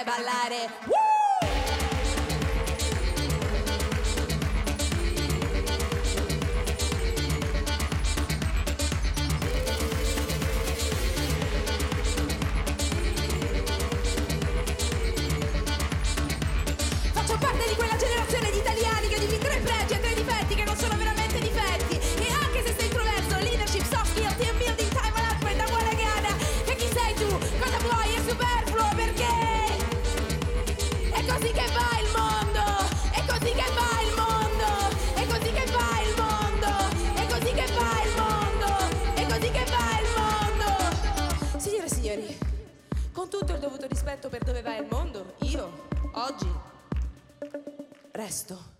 è ballare. Woo! Così che va il mondo! È così che va il mondo! È così che va il mondo! È così che va il mondo! È così che va il mondo! Signore e signori, con tutto il dovuto rispetto per dove va il mondo, io oggi resto.